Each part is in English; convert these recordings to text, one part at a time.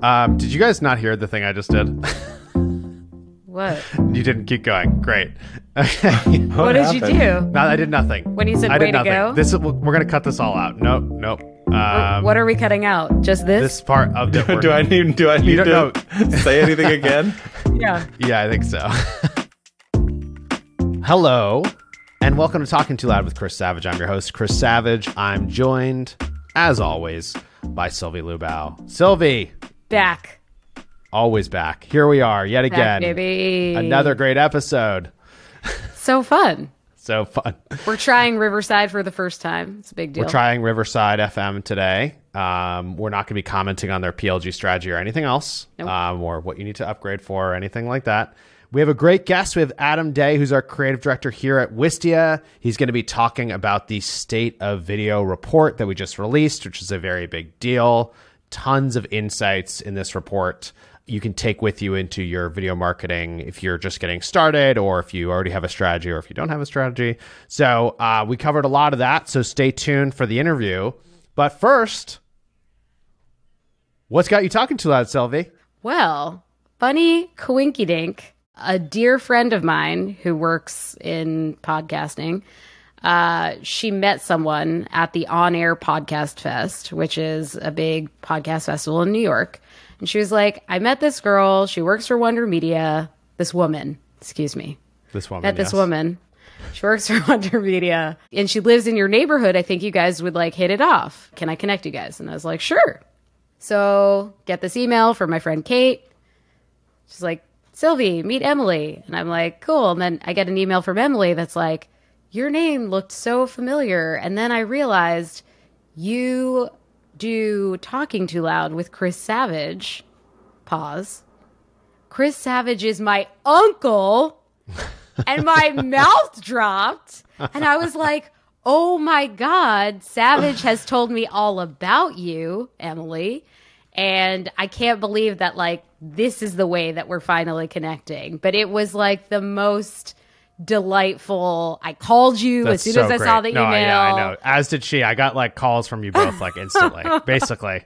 Um, did you guys not hear the thing I just did? What? you didn't keep going. Great. Okay. What, did you do? no, I did nothing. When you said I way did to nothing. go? This is, we're gonna cut this all out. Nope, nope. Um, what are we cutting out? Just this? this part of the do I need do I need don't to say anything again? Yeah. Yeah, I think so. Hello, and welcome to Talking Too Loud with Chris Savage. I'm your host, Chris Savage. I'm joined, as always, by Sylvie Lubau. Sylvie, Back. always back. Here we are, yet Back, again. baby. Another great episode. So fun. So fun. We're trying Riverside for the first time. It's a big deal. We're trying Riverside FM today. Um, we're not going to be commenting on their PLG strategy or anything else, Nope. um, or what you need to upgrade for or anything like that. We have a great guest. We have Adam Day, who's our creative director here at Wistia. He's going to be talking about the state of video report that we just released, which is a very big deal. Tons of insights in this report you can take with you into your video marketing if you're just getting started or if you already have a strategy or if you don't have a strategy. So uh, we covered a lot of that. So stay tuned for the interview. But first, what's got you talking too loud, Sylvie? Well, funny coinky dink, a dear friend of mine who works in podcasting, uh, she met someone at the On Air Podcast Fest, which is a big podcast festival in New York. And she was like, I met this girl. She works for Wonder Media. This woman, excuse me, This woman. met this yes. woman. She works for Wonder Media and she lives in your neighborhood. I think you guys would like hit it off. Can I connect you guys? And I was like, sure. So get this email from my friend Kate. She's like, Sylvie, meet Emily. And I'm like, cool. And then I get an email from Emily that's like, your name looked so familiar. And then I realized you do Talking Too Loud with Chris Savage. Pause. Chris Savage is my uncle. and my mouth dropped. And I was like, oh my God, Savage has told me all about you, Emily. And I can't believe that, like, this is the way that we're finally connecting. But it was like the most delightful. I called you That's as soon so as I saw the great. email. No, yeah, I know. As did she. I got like calls from you both like instantly, basically.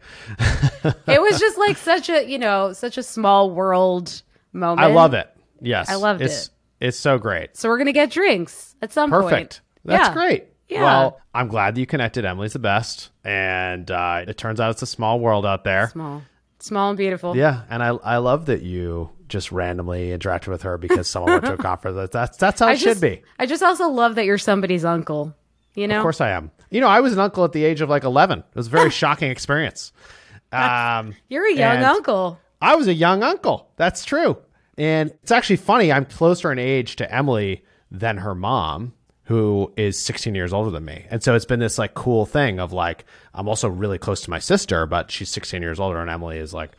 It was just like such a, you know, such a small world moment. I love it. Yes. I loved it's, it. It's so great. So we're going to get drinks at some point. Perfect. That's Yeah. great. Yeah. Well, I'm glad that you connected. Emily's the best. And uh, it turns out it's a small world out there. Small. Small and beautiful. Yeah, and I I love that you just randomly interacted with her because someone went to a conference. That's that's how it I should be. I just also love that you're somebody's uncle. You know, Of course, I am. You know, I was an uncle at the age of like eleven. It was a very shocking experience. Um, you're a young uncle. I was a young uncle. That's true. And it's actually funny. I'm closer in age to Emily than her mom, who is 16 years older than me. And so it's been this like cool thing of like, I'm also really close to my sister, but she's 16 years older, and Emily is like,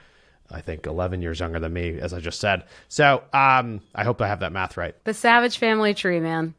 I think 11 years younger than me, as I just said. So um, I hope I have that math right. The Savage family tree, man.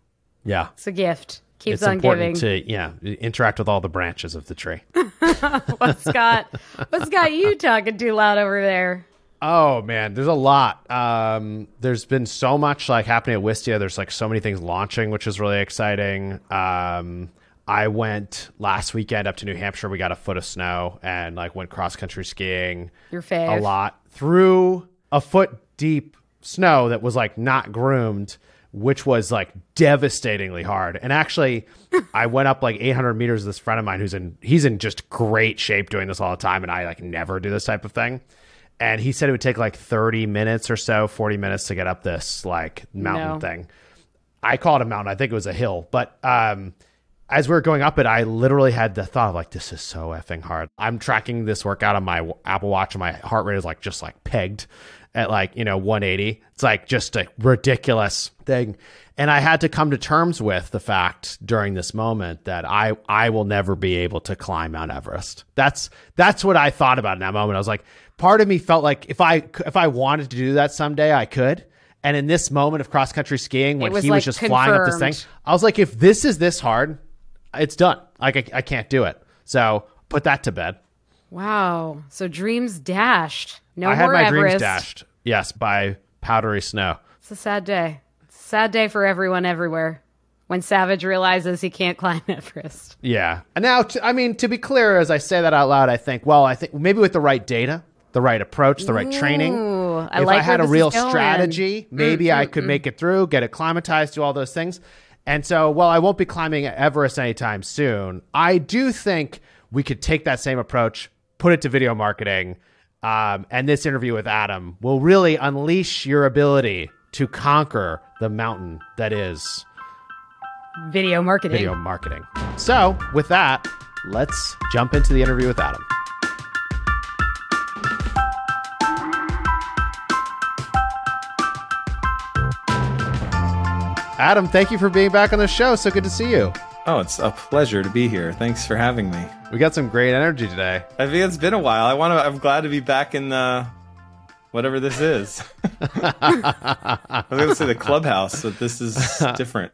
Yeah. It's a gift. Keeps It's on important giving. to yeah interact with all the branches of the tree. What's got What's got you talking too loud over there? Oh man, there's a lot. Um, there's been so much like happening at Wistia. There's like so many things launching, which is really exciting. Um, I went last weekend up to New Hampshire. We got a foot of snow and like went cross country skiing Your fave. a lot through a foot deep snow that was like not groomed, which was like devastatingly hard. And actually, I went up like 800 meters. with This friend of mine who's in he's in just great shape doing this all the time, and I like never do this type of thing. And he said it would take like 30 minutes or so, 40 minutes to get up this like mountain No. thing. I call it a mountain. I think it was a hill, but um, as we were going up it, I literally had the thought of like, this is so effing hard. I'm tracking this workout on my Apple Watch, and my heart rate is like just like pegged at like you know 180. It's like just a ridiculous thing, and I had to come to terms with the fact during this moment that I I will never be able to climb Mount Everest. That's that's what I thought about in that moment. I was like, part of me felt like if I if I wanted to do that someday, I could. And in this moment of cross country skiing, when was, he was like, just flying up this thing. I was like, if this is this hard, it's done. Like I, I can't do it. So put that to bed. Wow. So dreams dashed. No I had more my Everest. dreams dashed. Yes, by powdery snow. It's a sad day. It's a sad day for everyone everywhere. When Savage realizes he can't climb Everest. Yeah. And now, t- I mean, to be clear, as I say that out loud, I think, well, I think maybe with the right data, the right approach, the right training. Ooh, I if like I had a real strategy, maybe I could make it through, get acclimatized, do all those things. And so, while I won't be climbing Everest anytime soon, I do think we could take that same approach, put it to video marketing, um, and this interview with Adam will really unleash your ability to conquer the mountain that is Video marketing. video marketing. So, with that, let's jump into the interview with Adam. Adam, thank you for being back on the show. So good to see you. Oh, it's a pleasure to be here. Thanks for having me. We got some great energy today. I think it's been a while. I want to. I'm glad to be back in the whatever this is. I was going to say the clubhouse, but this is different.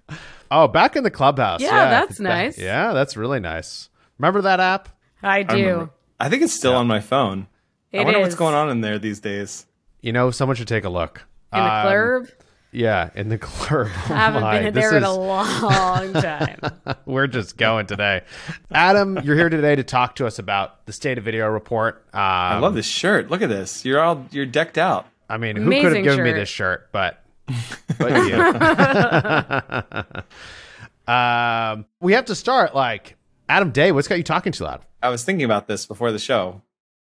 Oh, back in the clubhouse. Yeah, that's Ba- nice. Yeah, that's really nice. Remember that app? I I do. remember. I think it's still on my phone. I It wonder what's going on in there these days. You know, someone should take a look. in the Um, club. Yeah, in the club. Oh I haven't my, been this there in a long time. We're just going today. Adam, you're here today to talk to us about the State of Video report. Um, I love this shirt. Look at this. You're all you're decked out. I mean, who could have Amazing given me this shirt? But, but you. um, we have to start like Adam Day. What's got you talking too loud? I was thinking about this before the show.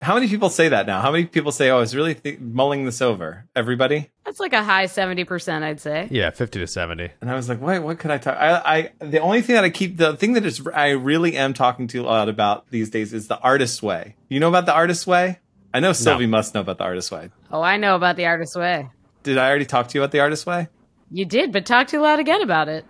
How many people say that now? How many people say, "Oh, I was really th- mulling this over"? Everybody. That's like a high seventy percent, I'd say. Yeah, fifty to seventy. And I was like, "What? What could I talk?" I, I, the only thing that I keep, the thing that is, I really am talking to a lot about these days is the artist's way. You know about the artist's way? I know Sylvie must know about the artist's way. Oh, I know about the artist's way. Did I already talk to you about the artist's way? You did, but talk too loud again about it.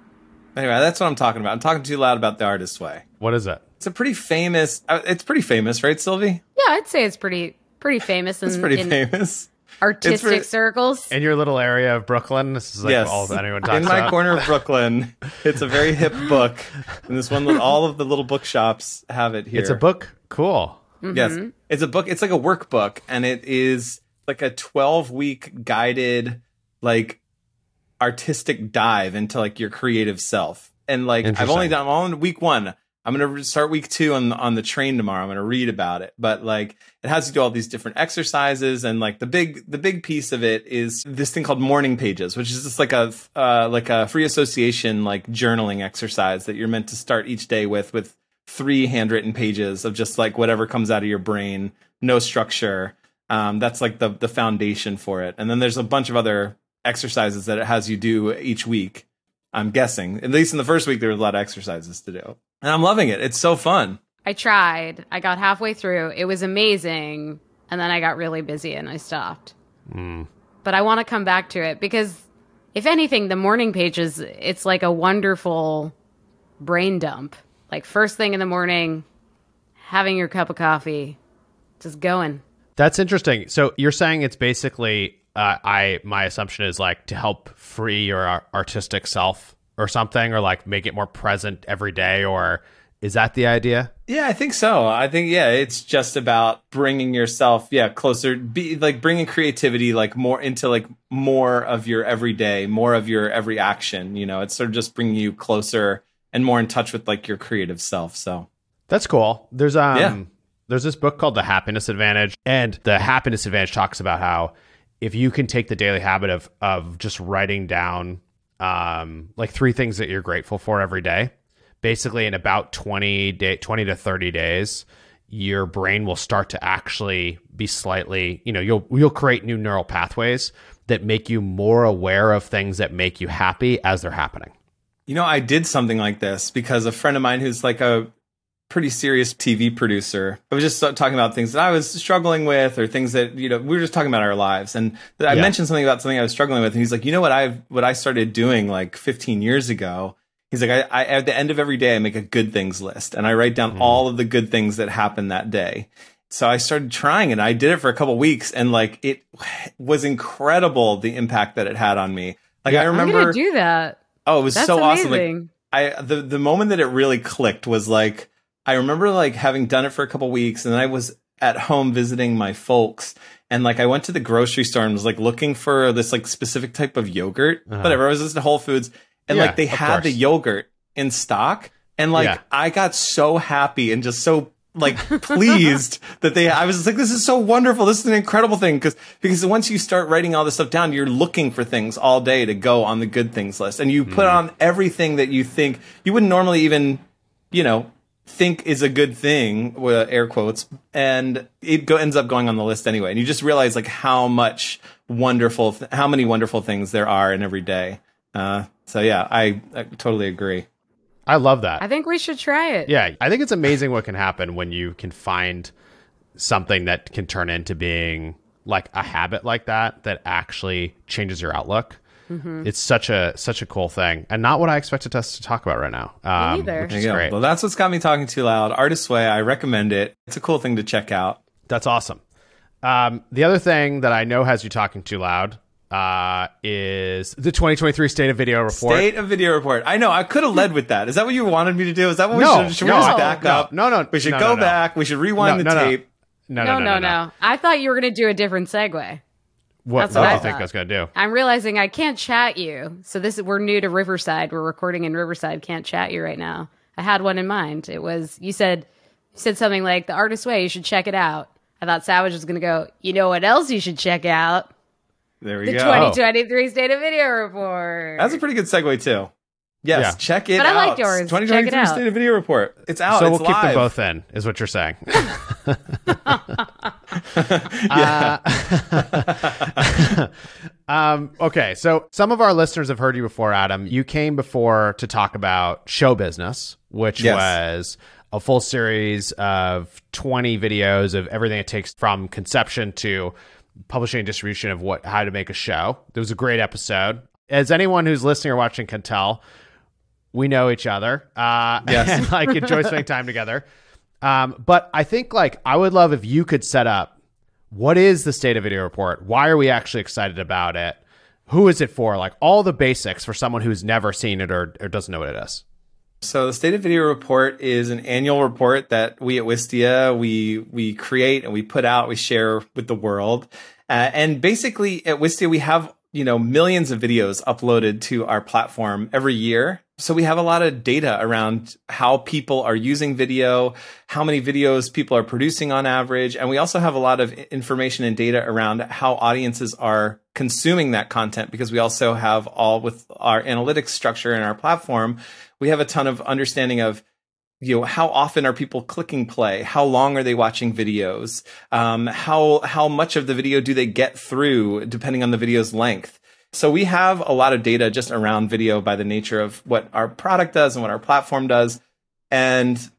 Anyway, that's what I'm talking about. I'm talking too loud about the artist's way. What is it? It's a pretty famous. uh, It's pretty famous, right, Sylvie? Yeah, I'd say it's pretty pretty famous in, It's pretty in famous. artistic pretty- circles. In your little area of Brooklyn, this is like yes, all anyone talks in my about. corner of Brooklyn. It's a very hip book, and this one, all of the little bookshops have it here. It's a book. Cool. Mm-hmm. Yes, it's a book. It's like a workbook, and it is like a twelve week guided, like artistic dive into like your creative self. And like I've only done I'm on week one. I'm gonna start week two on on the train tomorrow. I'm gonna read about it, but like it has to do all these different exercises, and like the big the big piece of it is this thing called morning pages, which is just like a uh, like a free association like journaling exercise that you're meant to start each day with with three handwritten pages of just like whatever comes out of your brain, no structure. Um, that's like the the foundation for it, and then there's a bunch of other exercises that it has you do each week. I'm guessing. At least in the first week, there was a lot of exercises to do. And I'm loving it. It's so fun. I tried. I got halfway through. It was amazing, and then I got really busy and I stopped. But I want to come back to it because, if anything, the morning pages it's like a wonderful brain dump. Like first thing in the morning, having your cup of coffee, just going. That's interesting. So you're saying it's basically, uh, I my assumption is like to help free your artistic self or something, or like make it more present every day, or is that the idea? Yeah, I think so. I think yeah, it's just about bringing yourself yeah closer, be like bringing creativity like more into like more of your everyday, more of your every action. You know, it's sort of just bringing you closer and more in touch with like your creative self. So That's cool. There's um Yeah. there's this book called The Happiness Advantage and the Happiness Advantage talks about how if you can take the daily habit of of just writing down um like three things that you're grateful for every day, basically in about 20 day 20 to 30 days, your brain will start to actually be slightly, you know, you'll you'll create new neural pathways that make you more aware of things that make you happy as they're happening. You know, I did something like this because a friend of mine who's like a pretty serious TV producer, I was just talking about things that I was struggling with or things that, you know, we were just talking about our lives. And I Yeah. mentioned something about something I was struggling with. And he's like, you know what I what I started doing like 15 years ago? He's like, I, I at the end of every day, I make a good things list and I write down mm-hmm. all of the good things that happened that day. So I started trying it. I did it for a couple weeks and like it was incredible the impact that it had on me. Like I Yeah. I'm remember do that. Oh, it was That's so awesome. Like. I the the moment that it really clicked was like I remember like having done it for a couple weeks and then I was at home visiting my folks and like I went to the grocery store and was like looking for this like specific type of yogurt. Uh-huh. Whatever. I was just at Whole Foods and Yeah, like they had the yogurt in stock and like Yeah. I got so happy and just so like pleased that they I was like this is so wonderful this is an incredible thing because because once you start writing all this stuff down you're looking for things all day to go on the good things list and you put hmm. on everything that you think you wouldn't normally even you know think is a good thing with air quotes and it go, ends up going on the list anyway and you just realize like how much wonderful th- how many wonderful things there are in every day uh, so yeah I, I totally agree I love that. I think we should try it. Yeah, I think it's amazing what can happen when you can find something that can turn into being like a habit like that that actually changes your outlook. Mm-hmm. It's such a such a cool thing, and not what I expected us to talk about right now. Um, neither. Which There is you go. great. Well, that's what's got me talking too loud. Artist Way, I recommend it. It's a cool thing to check out. That's awesome. Um, the other thing that I know has you talking too loud uh, is the 2023 State of Video report. State of Video Report. I know. I could have led with that. Is that what you wanted me to do? Is that what No, we should? Should no, we just no, back no, up? no, no, We should no, go no, no. back. We should rewind No, the no, no. tape. No, No, no, no, I thought you were going to do a different segue. What, That's what what do I you think thought. I was going to do? I'm realizing I can't chat you. So this is we're new to Riverside. We're recording in Riverside. Can't chat you right now. I had one in mind. It was you said you said something like the artist way. You should check it out. I thought Savage was going to go. You know what else you should check out? There we go The go. 2023 State of Video Report. That's a pretty good segue too. Yes, Yeah. check it But I out. like yours. 2023 out. State of Video Report. It's out. so it's we'll keep them both in, is what you're saying. Uh, um, okay, so some of our listeners have heard you before, Adam. You came before to talk about show business, which Yes. was a full series of 20 videos of everything it takes from conception to publishing and distribution of what how to make a show. It was a great episode. As anyone who's listening or watching can tell, we know each other uh, Yes. and like enjoy spending time together. Um, but I think like I would love if you could set up what is the state of video report? Why are we actually excited about it? Who is it for? Like all the basics for someone who's never seen it or, or doesn't know what it is. So the State of Video Report is an annual report that we at Wistia we we create and we put out, we share with the world. Uh, and basically at Wistia we have you know millions of videos uploaded to our platform every year. So we have a lot of data around how people are using video, how many videos people are producing on average, and we also have a lot of information and data around how audiences are consuming that content because we also have all with our analytics structure in our platform, we have a ton of understanding of you know how often are people clicking play? How long are they watching videos? Um, how how much of the video do they get through depending on the video's length so we have a lot of data just around video by the nature of what our product does and what our platform does and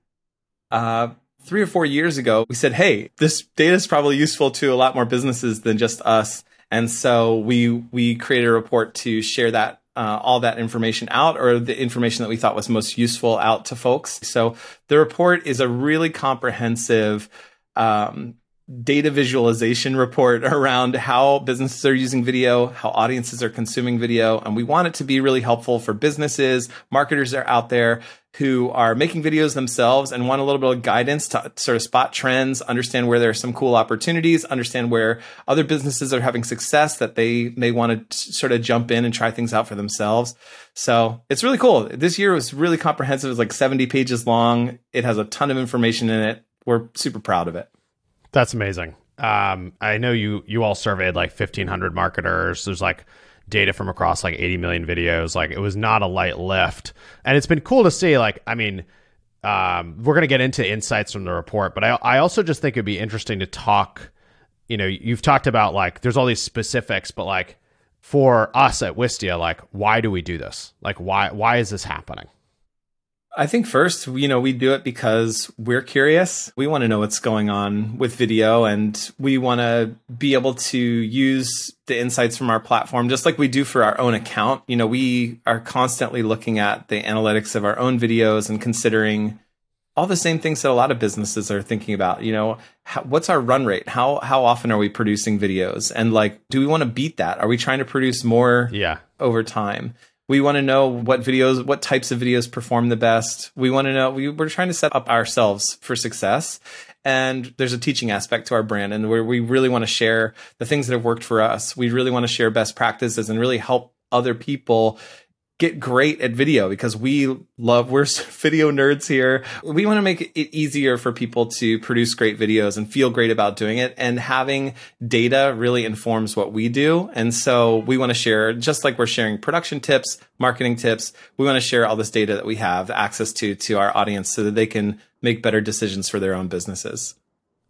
uh, three or four years ago we said hey this data is probably useful to a lot more businesses than just us and so we we created a report to share that uh, all that information out or the information that we thought was most useful out to folks. So the report is a really comprehensive um, data visualization report around how businesses are using video, how audiences are consuming video. And we want it to be really helpful for businesses, marketers that are out there who are making videos themselves and want a little bit of guidance to sort of spot trends, understand where there are some cool opportunities, understand where other businesses are having success that they may want to sort of jump in and try things out for themselves. So it's really cool. This year was really comprehensive. It's like 70 pages long. It has a ton of information in it. We're super proud of it. That's amazing. Um, I know you you all surveyed like fifteen hundred marketers. There's like data from across like eighty million videos. Like it was not a light lift, and it's been cool to see. Like I mean, um, we're gonna get into insights from the report, but I I also just think it'd be interesting to talk. You know, you've talked about like there's all these specifics, but like for us at Wistia, like why do we do this? Like why why is this happening? I think first, you know, we do it because we're curious. We want to know what's going on with video and we want to be able to use the insights from our platform just like we do for our own account. You know, we are constantly looking at the analytics of our own videos and considering all the same things that a lot of businesses are thinking about. You know, how, what's our run rate? How how often are we producing videos? And like, do we want to beat that? Are we trying to produce more Yeah, over time. We want to know what videos, what types of videos perform the best. We want to know, we, we're trying to set up ourselves for success. And there's a teaching aspect to our brand and where we really want to share the things that have worked for us. We really want to share best practices and really help other people get great at video because we love we're video nerds here. We want to make it easier for people to produce great videos and feel great about doing it and having data really informs what we do. And so we want to share just like we're sharing production tips, marketing tips, we want to share all this data that we have access to to our audience so that they can make better decisions for their own businesses.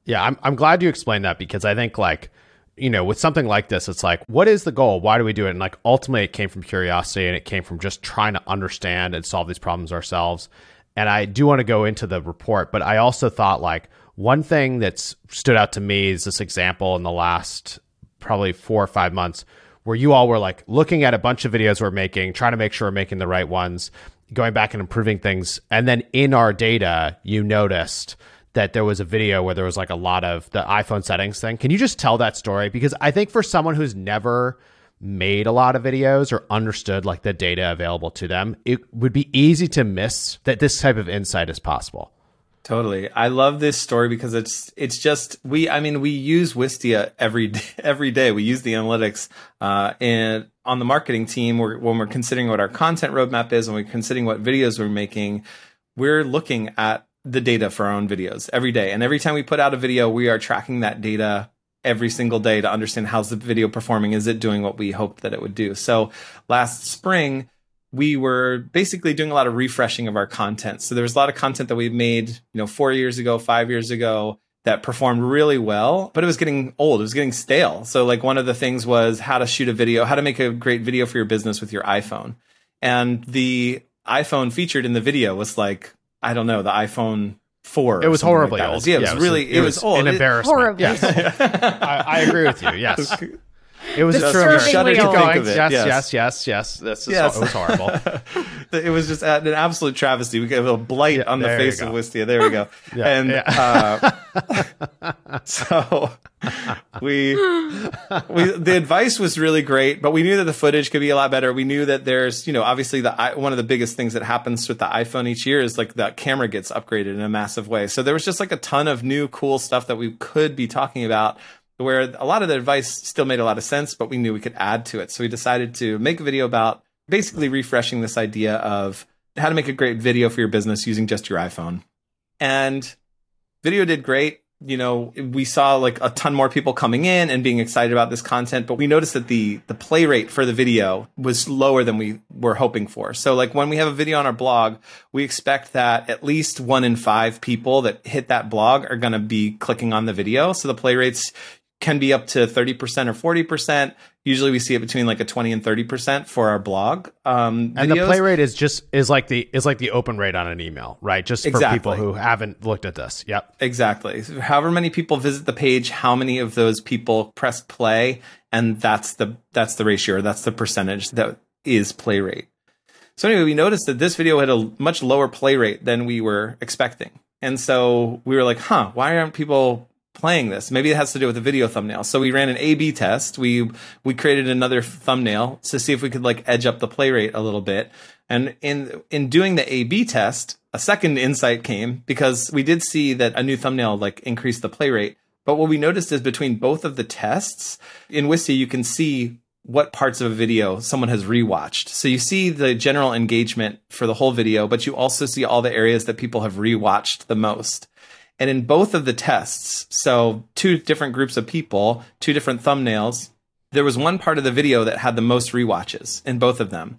Yeah, I'm I'm glad you explained that because I think like you know, with something like this, it's like, what is the goal? Why do we do it? And like, ultimately, it came from curiosity and it came from just trying to understand and solve these problems ourselves. And I do want to go into the report, but I also thought like one thing that's stood out to me is this example in the last probably four or five months where you all were like looking at a bunch of videos we're making, trying to make sure we're making the right ones, going back and improving things. And then in our data, you noticed that there was a video where there was like a lot of the iPhone settings thing. Can you just tell that story? Because I think for someone who's never made a lot of videos or understood like the data available to them, it would be easy to miss that this type of insight is possible. Totally. I love this story because it's it's just we I mean we use Wistia every every day. We use the analytics uh and on the marketing team we're, when we're considering what our content roadmap is and we're considering what videos we're making, we're looking at the data for our own videos every day. And every time we put out a video, we are tracking that data every single day to understand how's the video performing. Is it doing what we hoped that it would do? So last spring, we were basically doing a lot of refreshing of our content. So there was a lot of content that we made, you know, four years ago, five years ago that performed really well, but it was getting old. It was getting stale. So like one of the things was how to shoot a video, how to make a great video for your business with your iPhone. And the iPhone featured in the video was like I don't know the iPhone four. It was horribly like old. Yeah, it was really it, was, old. An embarrassment. Horribly. Yes, I, I, agree with you. Yes. It was just shudder to think of it. Yes, yes, yes, yes. yes. This is yes. it was horrible. it was just an absolute travesty. We got a blight yeah, on the face of Wistia. There we go. yeah, and yeah. Uh, so we we the advice was really great, but we knew that the footage could be a lot better. We knew that there's you know obviously the one of the biggest things that happens with the iPhone each year is like the camera gets upgraded in a massive way. So there was just like a ton of new cool stuff that we could be talking about where a lot of the advice still made a lot of sense, but we knew we could add to it. So we decided to make a video about basically refreshing this idea of how to make a great video for your business using just your iPhone. And video did great. You know, we saw like a ton more people coming in and being excited about this content, but we noticed that the the play rate for the video was lower than we were hoping for. So like when we have a video on our blog, we expect that at least 1 in 5 people that hit that blog are going to be clicking on the video. So the play rates can be up to 30% or 40%. Usually we see it between like a 20 and 30% for our blog. Um, and the play rate is just, is like the, is like the open rate on an email, right? Just for exactly. people who haven't looked at this. Yep. Exactly. However many people visit the page, how many of those people press play? And that's the, that's the ratio or that's the percentage that is play rate. So anyway, we noticed that this video had a much lower play rate than we were expecting. And so we were like, huh, why aren't people playing this. Maybe it has to do with the video thumbnail. So we ran an A/B test. We we created another thumbnail to see if we could like edge up the play rate a little bit. And in in doing the A/B test, a second insight came because we did see that a new thumbnail like increased the play rate. But what we noticed is between both of the tests in Wistia, you can see what parts of a video someone has rewatched. So you see the general engagement for the whole video, but you also see all the areas that people have rewatched the most. And in both of the tests, so two different groups of people, two different thumbnails, there was one part of the video that had the most re-watches in both of them.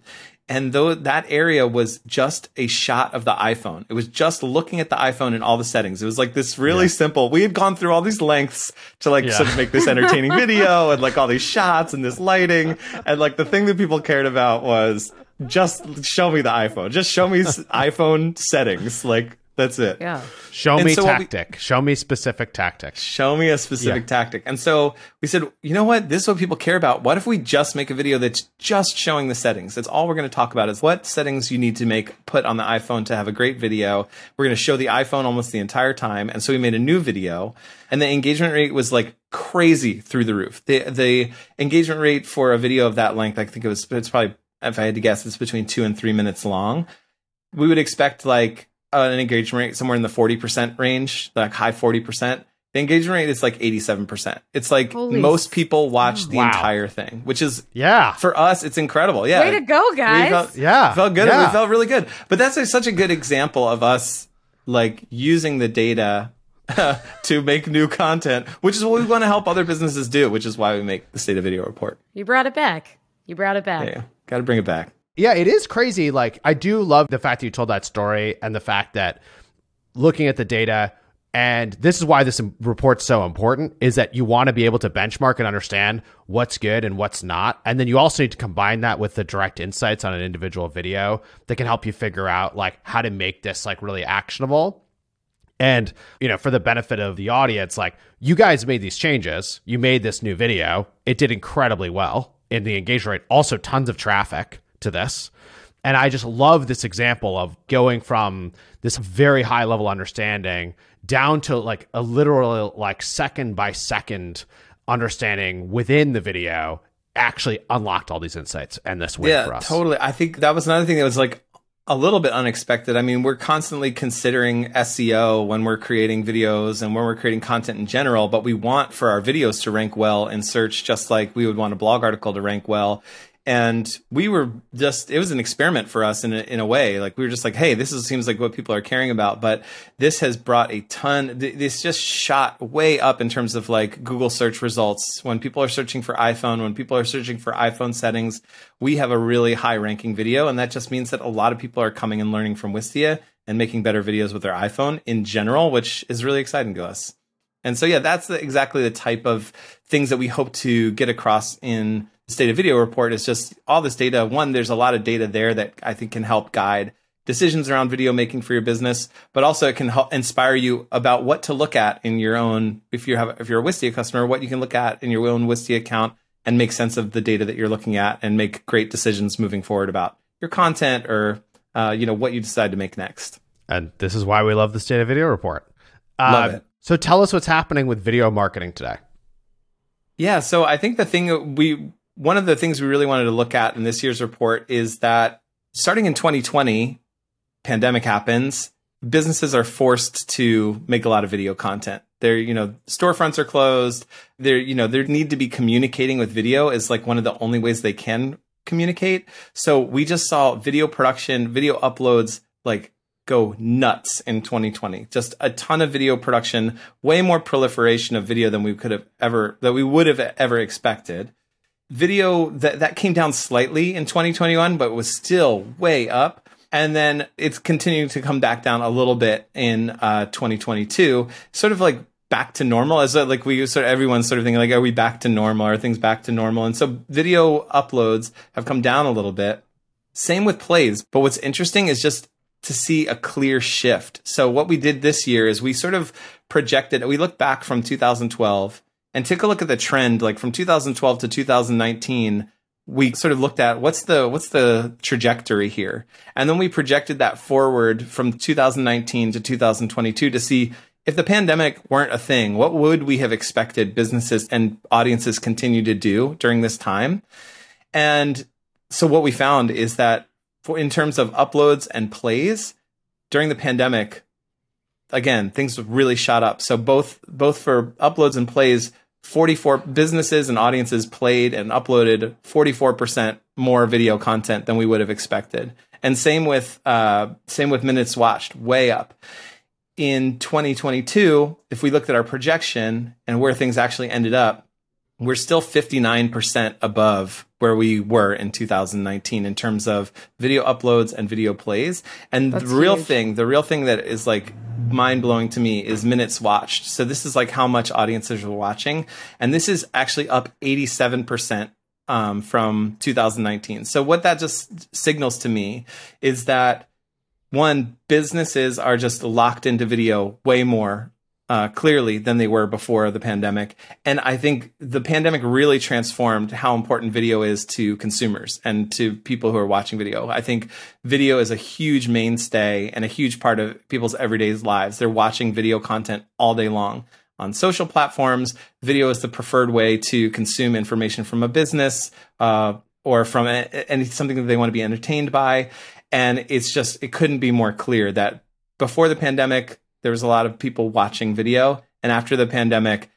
And though that area was just a shot of the iPhone, it was just looking at the iPhone and all the settings. It was like this really yeah. simple. We had gone through all these lengths to like yeah. sort of make this entertaining video and like all these shots and this lighting. And like the thing that people cared about was just show me the iPhone. Just show me iPhone settings. Like that's it. Yeah. Show and me so tactic. We, show me specific tactic. Show me a specific yeah. tactic. And so we said, you know what? This is what people care about. What if we just make a video that's just showing the settings? That's all we're going to talk about is what settings you need to make put on the iPhone to have a great video. We're going to show the iPhone almost the entire time. And so we made a new video and the engagement rate was like crazy through the roof. The, the engagement rate for a video of that length, I think it was, it's probably, if I had to guess, it's between two and three minutes long. We would expect like Uh, an engagement rate somewhere in the 40% range, like high 40%. The engagement rate is like 87%. It's like Holy most people watch the Wow. entire thing, which is Yeah. for us, it's incredible. Yeah. Way to go, guys. We felt, Yeah. felt good. Yeah. We felt really good. But that's like, such a good example of us like using the data to make new content, which is what we want to help other businesses do, which is why we make the state of video report. You brought it back. You brought it back. Yeah. Got to bring it back. Yeah, it is crazy. Like, I do love the fact that you told that story and the fact that looking at the data, and this is why this report's so important, is that you want to be able to benchmark and understand what's good and what's not. And then you also need to combine that with the direct insights on an individual video that can help you figure out like how to make this like really actionable. And, you know, for the benefit of the audience, like you guys made these changes, you made this new video, it did incredibly well in the engagement rate, also tons of traffic to this. And I just love this example of going from this very high level understanding down to like a literal, like second by second understanding within the video actually unlocked all these insights and this win for Yeah, us. totally. I think that was another thing that was like a little bit unexpected. I mean, we're constantly considering SEO when we're creating videos and when we're creating content in general, but we want for our videos to rank well in search, just like we would want a blog article to rank well. And we were just, it was an experiment for us in a, in a way. Like we were just like, hey, this is, seems like what people are caring about. But this has brought a ton, th- this just shot way up in terms of like Google search results. When people are searching for iPhone, when people are searching for iPhone settings, we have a really high ranking video. And that just means that a lot of people are coming and learning from Wistia and making better videos with their iPhone in general, which is really exciting to us. And so, yeah, that's the, exactly the type of things that we hope to get across in State of Video report. Is just all this data. One, there's a lot of data there that I think can help guide decisions around video making for your business, but also it can help inspire you about what to look at in your own. If you have, if you're a Wistia customer, what you can look at in your own Wistia account and make sense of the data that you're looking at and make great decisions moving forward about your content or uh, you know what you decide to make next. And this is why we love the State of Video report. Uh, Love it. So tell us what's happening with video marketing today. Yeah, so I think the thing that we one of the things we really wanted to look at in this year's report is that starting in 2020, pandemic happens, businesses are forced to make a lot of video content. They're, you know, storefronts are closed. They're, you know, they need to be communicating with video is like one of the only ways they can communicate. So we just saw video production, video uploads like go nuts in 2020. Just a ton of video production, way more proliferation of video than we could have ever, that we would have ever expected. Video that, that came down slightly in 2021, but was still way up. And then it's continuing to come back down a little bit in uh, 2022, sort of like back to normal as like we sort of everyone's sort of thinking like are we back to normal? Are things back to normal? And so video uploads have come down a little bit. Same with plays but what's interesting is just to see a clear shift. So what we did this year is we sort of projected we looked back from 2012 and took a look at the trend like from 2012 to 2019 we sort of looked at what's the what's the trajectory here? And then we projected that forward from 2019 to 2022 to see if the pandemic weren't a thing what would we have expected businesses and audiences continue to do during this time? And so what we found is that for in terms of uploads and plays during the pandemic again things really shot up. So both both for uploads and plays 44 businesses and audiences played and uploaded 44% more video content than we would have expected. And same with uh, same with minutes watched way up. In 2022 if we looked at our projection and where things actually ended up we're still 59% above where we were in 2019 in terms of video uploads and video plays. And That's the real huge. thing, the real thing that is like mind blowing to me is minutes watched. So this is like how much audiences are watching. And this is actually up 87% um, from 2019. So what that just signals to me is that one, businesses are just locked into video way more uh, clearly than they were before the pandemic. And I think the pandemic really transformed how important video is to consumers and to people who are watching video. I think video is a huge mainstay and a huge part of people's everyday lives. They're watching video content all day long. On social platforms, video is the preferred way to consume information from a business uh, or from any something that they want to be entertained by. And it's just it couldn't be more clear that before the pandemic, there was a lot of people watching video And after the pandemic,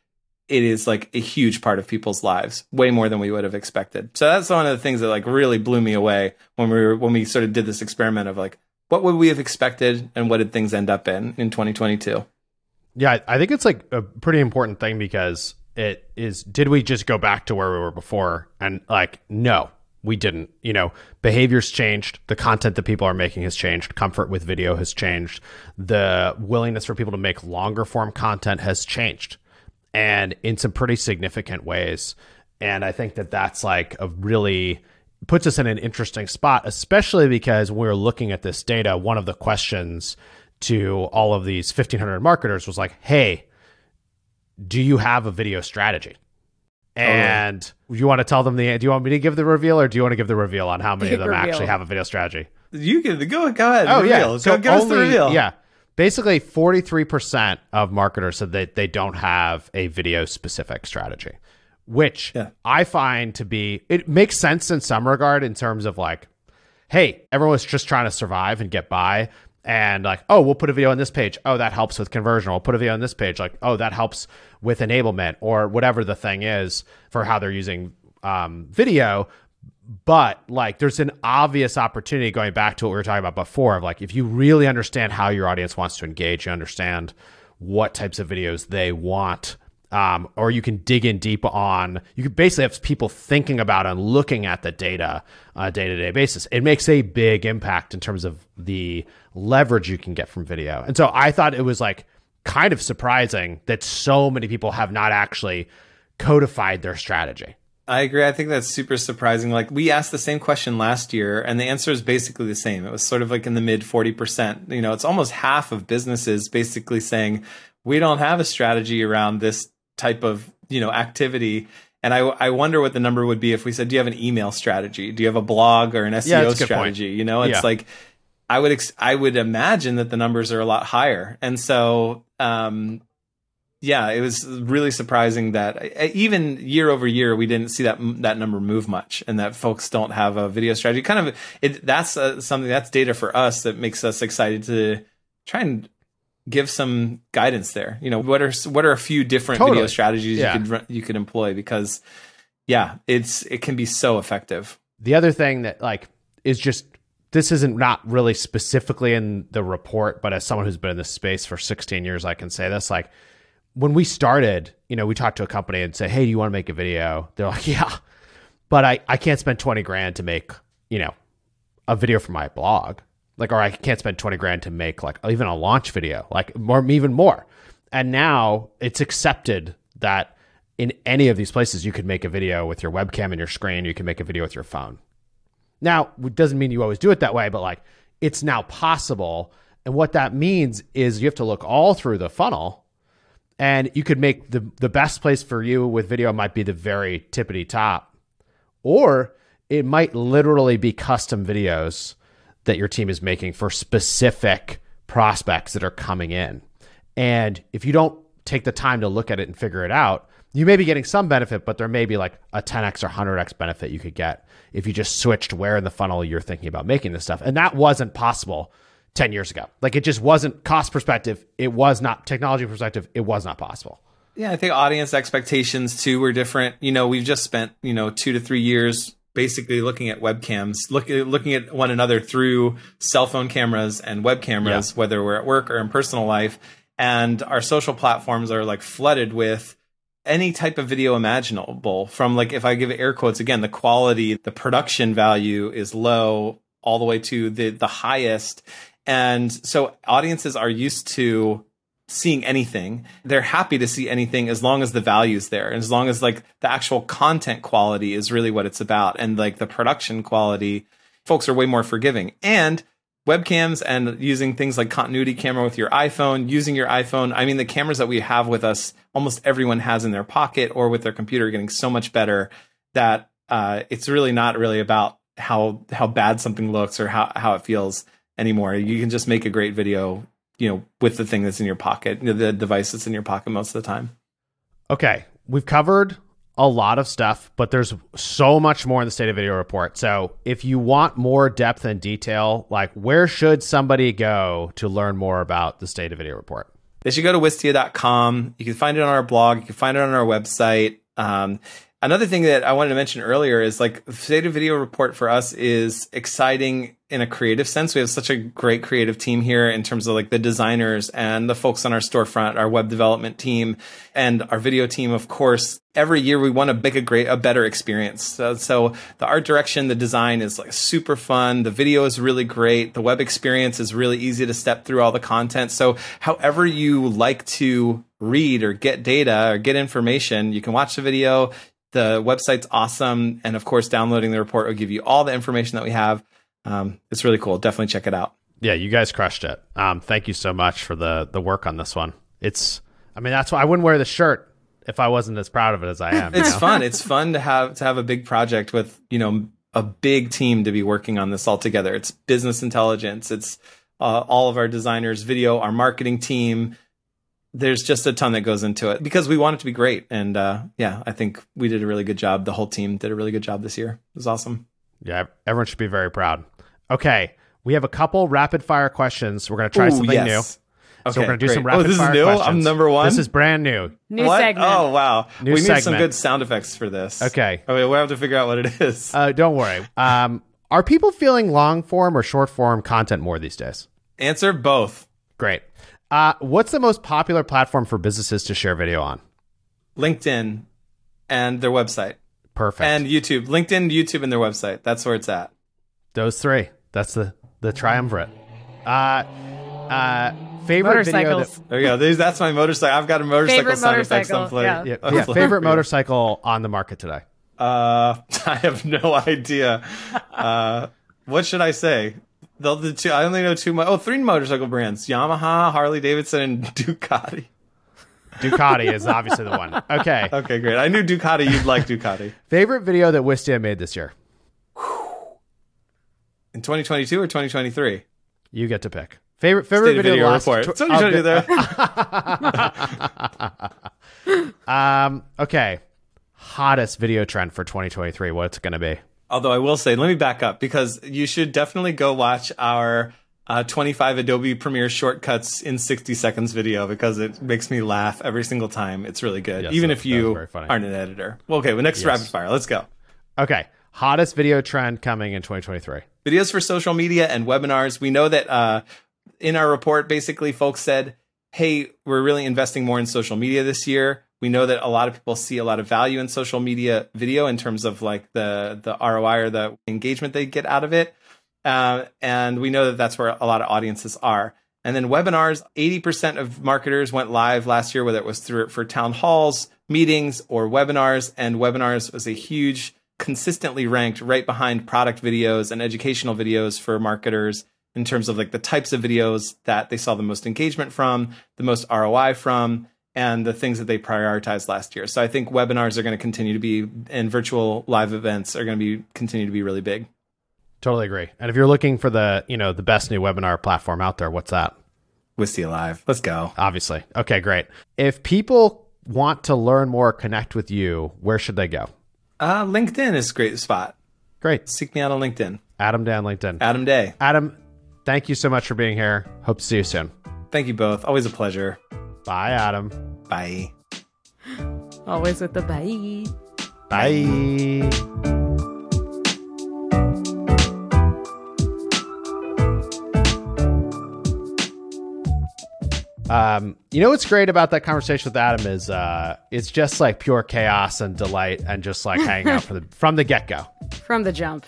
it is like a huge part of people's lives, way more than we would have expected. So that's one of the things that like really blew me away when we were when we sort of did this experiment of like what would we have expected and what did things end up in in 2022. Yeah, I think it's like a pretty important thing because it is did we just go back to where we were before and like no we didn't you know behaviors changed the content that people are making has changed comfort with video has changed the willingness for people to make longer form content has changed and in some pretty significant ways. And I think that that's like a really puts us in an interesting spot, especially because when we are looking at this data, one of the questions to all of these 1500 marketers was like, hey, do you have a video strategy? And oh. you want to tell them the, do you want me to give the reveal or do you want to give the reveal on how many of them reveal. actually have a video strategy? You can go, go ahead. Oh, reveal. yeah. So go, give only, us the reveal. Yeah basically 43% of marketers said that they don't have a video specific strategy which yeah. i find to be it makes sense in some regard in terms of like hey everyone's just trying to survive and get by and like oh we'll put a video on this page. Oh that helps with conversion. We'll put a video on this page. Like oh that helps with enablement or whatever the thing is for how they're using um, video. But like there's an obvious opportunity going back to what we were talking about before of like if you really understand how your audience wants to engage you understand what types of videos they want um, or you can dig in deep on you can basically have people thinking about and looking at the data on a day-to-day basis it makes a big impact in terms of the leverage you can get from video and so i thought it was like kind of surprising that so many people have not actually codified their strategy I agree. I think that's super surprising. Like we asked the same question last year and the answer is basically the same. It was sort of like in the mid 40%. You know, it's almost half of businesses basically saying we don't have a strategy around this type of, you know, activity. And I, I wonder what the number would be if we said, do you have an email strategy? Do you have a blog or an SEO yeah, strategy? You know, it's yeah. like, I would, ex- I would imagine that the numbers are a lot higher. And so, um, yeah, it was really surprising that even year over year we didn't see that that number move much, and that folks don't have a video strategy. Kind of, it that's uh, something that's data for us that makes us excited to try and give some guidance there. You know, what are what are a few different totally. video strategies yeah. you could you could employ because, yeah, it's it can be so effective. The other thing that like is just this isn't not really specifically in the report, but as someone who's been in this space for 16 years, I can say this like when we started, you know, we talked to a company and said, "Hey, do you want to make a video?" They're like, "Yeah," but I I can't spend twenty grand to make you know a video for my blog, like, or I can't spend twenty grand to make like even a launch video, like more even more. And now it's accepted that in any of these places you could make a video with your webcam and your screen. You can make a video with your phone. Now, it doesn't mean you always do it that way, but like it's now possible. And what that means is you have to look all through the funnel and you could make the the best place for you with video might be the very tippity top or it might literally be custom videos that your team is making for specific prospects that are coming in and if you don't take the time to look at it and figure it out you may be getting some benefit but there may be like a 10x or 100x benefit you could get if you just switched where in the funnel you're thinking about making this stuff and that wasn't possible 10 years ago. Like it just wasn't cost perspective. It was not technology perspective. It was not possible. Yeah, I think audience expectations too were different. You know, we've just spent, you know, two to three years basically looking at webcams, looking looking at one another through cell phone cameras and web cameras, yeah. whether we're at work or in personal life. And our social platforms are like flooded with any type of video imaginable from like if I give air quotes again, the quality, the production value is low all the way to the the highest and so audiences are used to seeing anything. They're happy to see anything as long as the value's there and as long as like the actual content quality is really what it's about and like the production quality, folks are way more forgiving. And webcams and using things like continuity camera with your iPhone, using your iPhone. I mean, the cameras that we have with us, almost everyone has in their pocket or with their computer getting so much better that uh, it's really not really about how how bad something looks or how, how it feels anymore. You can just make a great video, you know, with the thing that's in your pocket, the device that's in your pocket most of the time. Okay, we've covered a lot of stuff, but there's so much more in the state of video report. So if you want more depth and detail, like where should somebody go to learn more about the state of video report? They should go to wistia.com. You can find it on our blog. You can find it on our website. Um, another thing that I wanted to mention earlier is like State of Video Report for us is exciting in a creative sense. We have such a great creative team here in terms of like the designers and the folks on our storefront, our web development team, and our video team. Of course, every year we want to make a great, a better experience. So, so the art direction, the design is like super fun. The video is really great. The web experience is really easy to step through all the content. So, however you like to read or get data or get information, you can watch the video. The website's awesome. And of course, downloading the report will give you all the information that we have um, it's really cool. Definitely check it out. Yeah, you guys crushed it. Um, thank you so much for the the work on this one. It's, I mean, that's why I wouldn't wear the shirt if I wasn't as proud of it as I am. it's know? fun. It's fun to have to have a big project with you know a big team to be working on this all together. It's business intelligence. It's uh, all of our designers, video, our marketing team. There's just a ton that goes into it because we want it to be great. And uh, yeah, I think we did a really good job. The whole team did a really good job this year. It was awesome. Yeah, everyone should be very proud. Okay, we have a couple rapid fire questions. We're going to try Ooh, something yes. new. Okay, so we're going to do great. some rapid oh, this fire is new? questions. I'm number one. This is brand new. New what? segment. Oh wow. New we segment. need some good sound effects for this. Okay. Okay, we have to figure out what it is. Uh, don't worry. Um, are people feeling long form or short form content more these days? Answer both. Great. Uh, what's the most popular platform for businesses to share video on? LinkedIn and their website. Perfect. And YouTube. LinkedIn, YouTube, and their website. That's where it's at. Those three. That's the the triumvirate. Uh, uh, favorite video. That, there you go. There's, that's my motorcycle. I've got a motorcycle favorite sound motorcycle, effects on play. Yeah. yeah, yeah, favorite motorcycle on the market today. Uh, I have no idea. Uh, what should I say? The, the two, I only know two. Mo- oh, three motorcycle brands: Yamaha, Harley Davidson, and Ducati. Ducati is obviously the one. Okay. Okay, great. I knew Ducati. You'd like Ducati. Favorite video that Wistia made this year? In 2022 or 2023? You get to pick. Favorite favorite video, video last report. Tw- so you do there. um. Okay. Hottest video trend for 2023. What's it going to be? Although I will say, let me back up because you should definitely go watch our uh, 25 Adobe Premiere shortcuts in 60 seconds video because it makes me laugh every single time. It's really good, Yes, even that- if you was very funny. aren't an editor. Well, okay, well, next Yes. rapid fire. Let's go. Okay. Hottest video trend coming in 2023. videos for social media and webinars. We know that uh, in our report, basically, folks said, "Hey, we're really investing more in social media this year." We know that a lot of people see a lot of value in social media video in terms of like the the ROI or the engagement they get out of it, uh, and we know that that's where a lot of audiences are. And then webinars, 80% of marketers went live last year, whether it was through for town halls, meetings, or webinars. And webinars was a huge consistently ranked right behind product videos and educational videos for marketers in terms of like the types of videos that they saw the most engagement from, the most ROI from, and the things that they prioritized last year. So I think webinars are going to continue to be and virtual live events are going to be continue to be really big. Totally agree. And if you're looking for the you know the best new webinar platform out there, what's that? Wistia Live. Let's go. Obviously. Okay, great. If people want to learn more, connect with you, where should they go? Uh, LinkedIn is a great spot. Great. Seek me out on LinkedIn. Adam Dan LinkedIn. Adam Day. Adam, thank you so much for being here. Hope to see you soon. Thank you both. Always a pleasure. Bye, Adam. Bye. Always with the bye. Bye. Um, you know what's great about that conversation with Adam is uh, it's just like pure chaos and delight and just like hanging out from the from the get go. From the jump.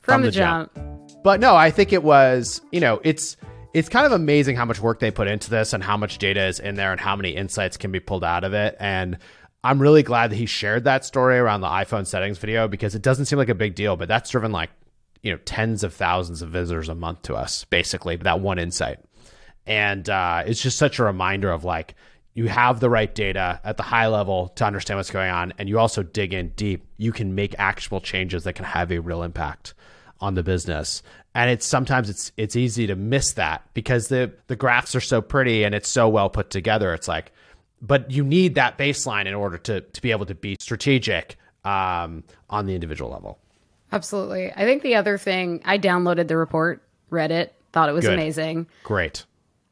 From, the, the jump. jump. But no, I think it was, you know, it's it's kind of amazing how much work they put into this and how much data is in there and how many insights can be pulled out of it. And I'm really glad that he shared that story around the iPhone settings video because it doesn't seem like a big deal, but that's driven like, you know, tens of thousands of visitors a month to us, basically, that one insight. And uh, it's just such a reminder of like, you have the right data at the high level to understand what's going on, and you also dig in deep. You can make actionable changes that can have a real impact on the business. And it's sometimes it's it's easy to miss that because the the graphs are so pretty and it's so well put together. It's like, but you need that baseline in order to to be able to be strategic um, on the individual level. Absolutely. I think the other thing, I downloaded the report, read it, thought it was Good. amazing. Great.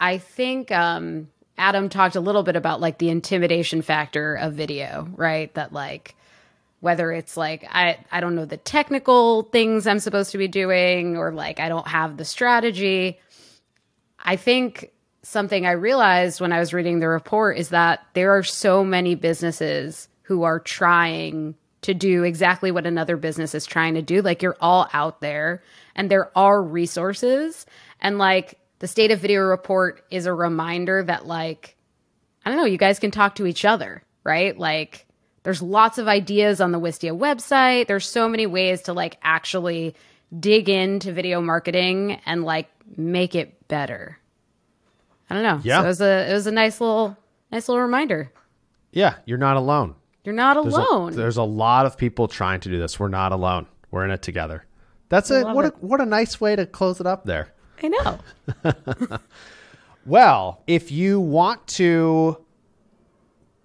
I think um, Adam talked a little bit about like the intimidation factor of video, right? That like whether it's like I I don't know the technical things I'm supposed to be doing or like I don't have the strategy. I think something I realized when I was reading the report is that there are so many businesses who are trying to do exactly what another business is trying to do. Like you're all out there and there are resources. And like the state of video report is a reminder that like, I don't know, you guys can talk to each other, right? Like there's lots of ideas on the Wistia website. There's so many ways to like actually dig into video marketing and like make it better. I don't know. Yeah. So it was a it was a nice little nice little reminder. Yeah, you're not alone. You're not There's a- alone. there's a lot of people trying to do this. We're not alone. We're in it together. That's a what it. a what a nice way to close it up there. I know. Well, if you want to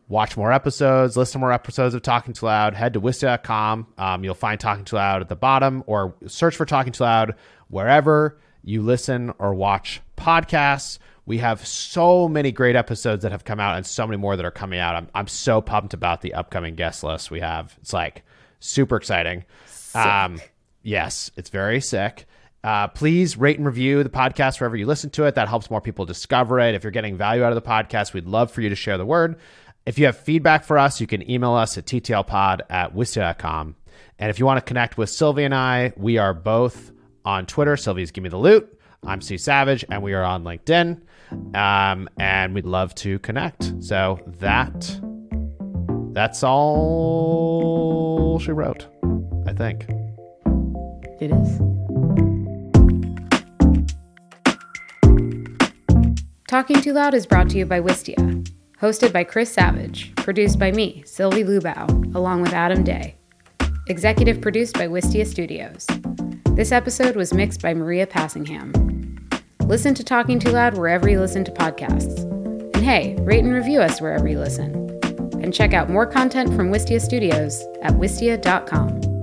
watch more episodes, listen to more episodes of Talking Too Loud, head to Wistia.com. Um, you'll find Talking Too Loud at the bottom or search for Talking Too Loud wherever you listen or watch podcasts. We have so many great episodes that have come out and so many more that are coming out. I'm, I'm so pumped about the upcoming guest list we have. It's like super exciting. Um, yes, it's very sick. Uh, please rate and review the podcast wherever you listen to it. That helps more people discover it. If you're getting value out of the podcast, we'd love for you to share the word. If you have feedback for us, you can email us at ttlpod at wistia.com. And if you want to connect with Sylvie and I, we are both on Twitter. Sylvie's Give Me the Loot. I'm Steve Savage, and we are on LinkedIn. Um, and we'd love to connect. So that that's all she wrote, I think. It is. Talking Too Loud is brought to you by Wistia, hosted by Chris Savage, produced by me, Sylvie Lubau, along with Adam Day. Executive produced by Wistia Studios. This episode was mixed by Maria Passingham. Listen to Talking Too Loud wherever you listen to podcasts. And hey, rate and review us wherever you listen. And check out more content from Wistia Studios at wistia.com.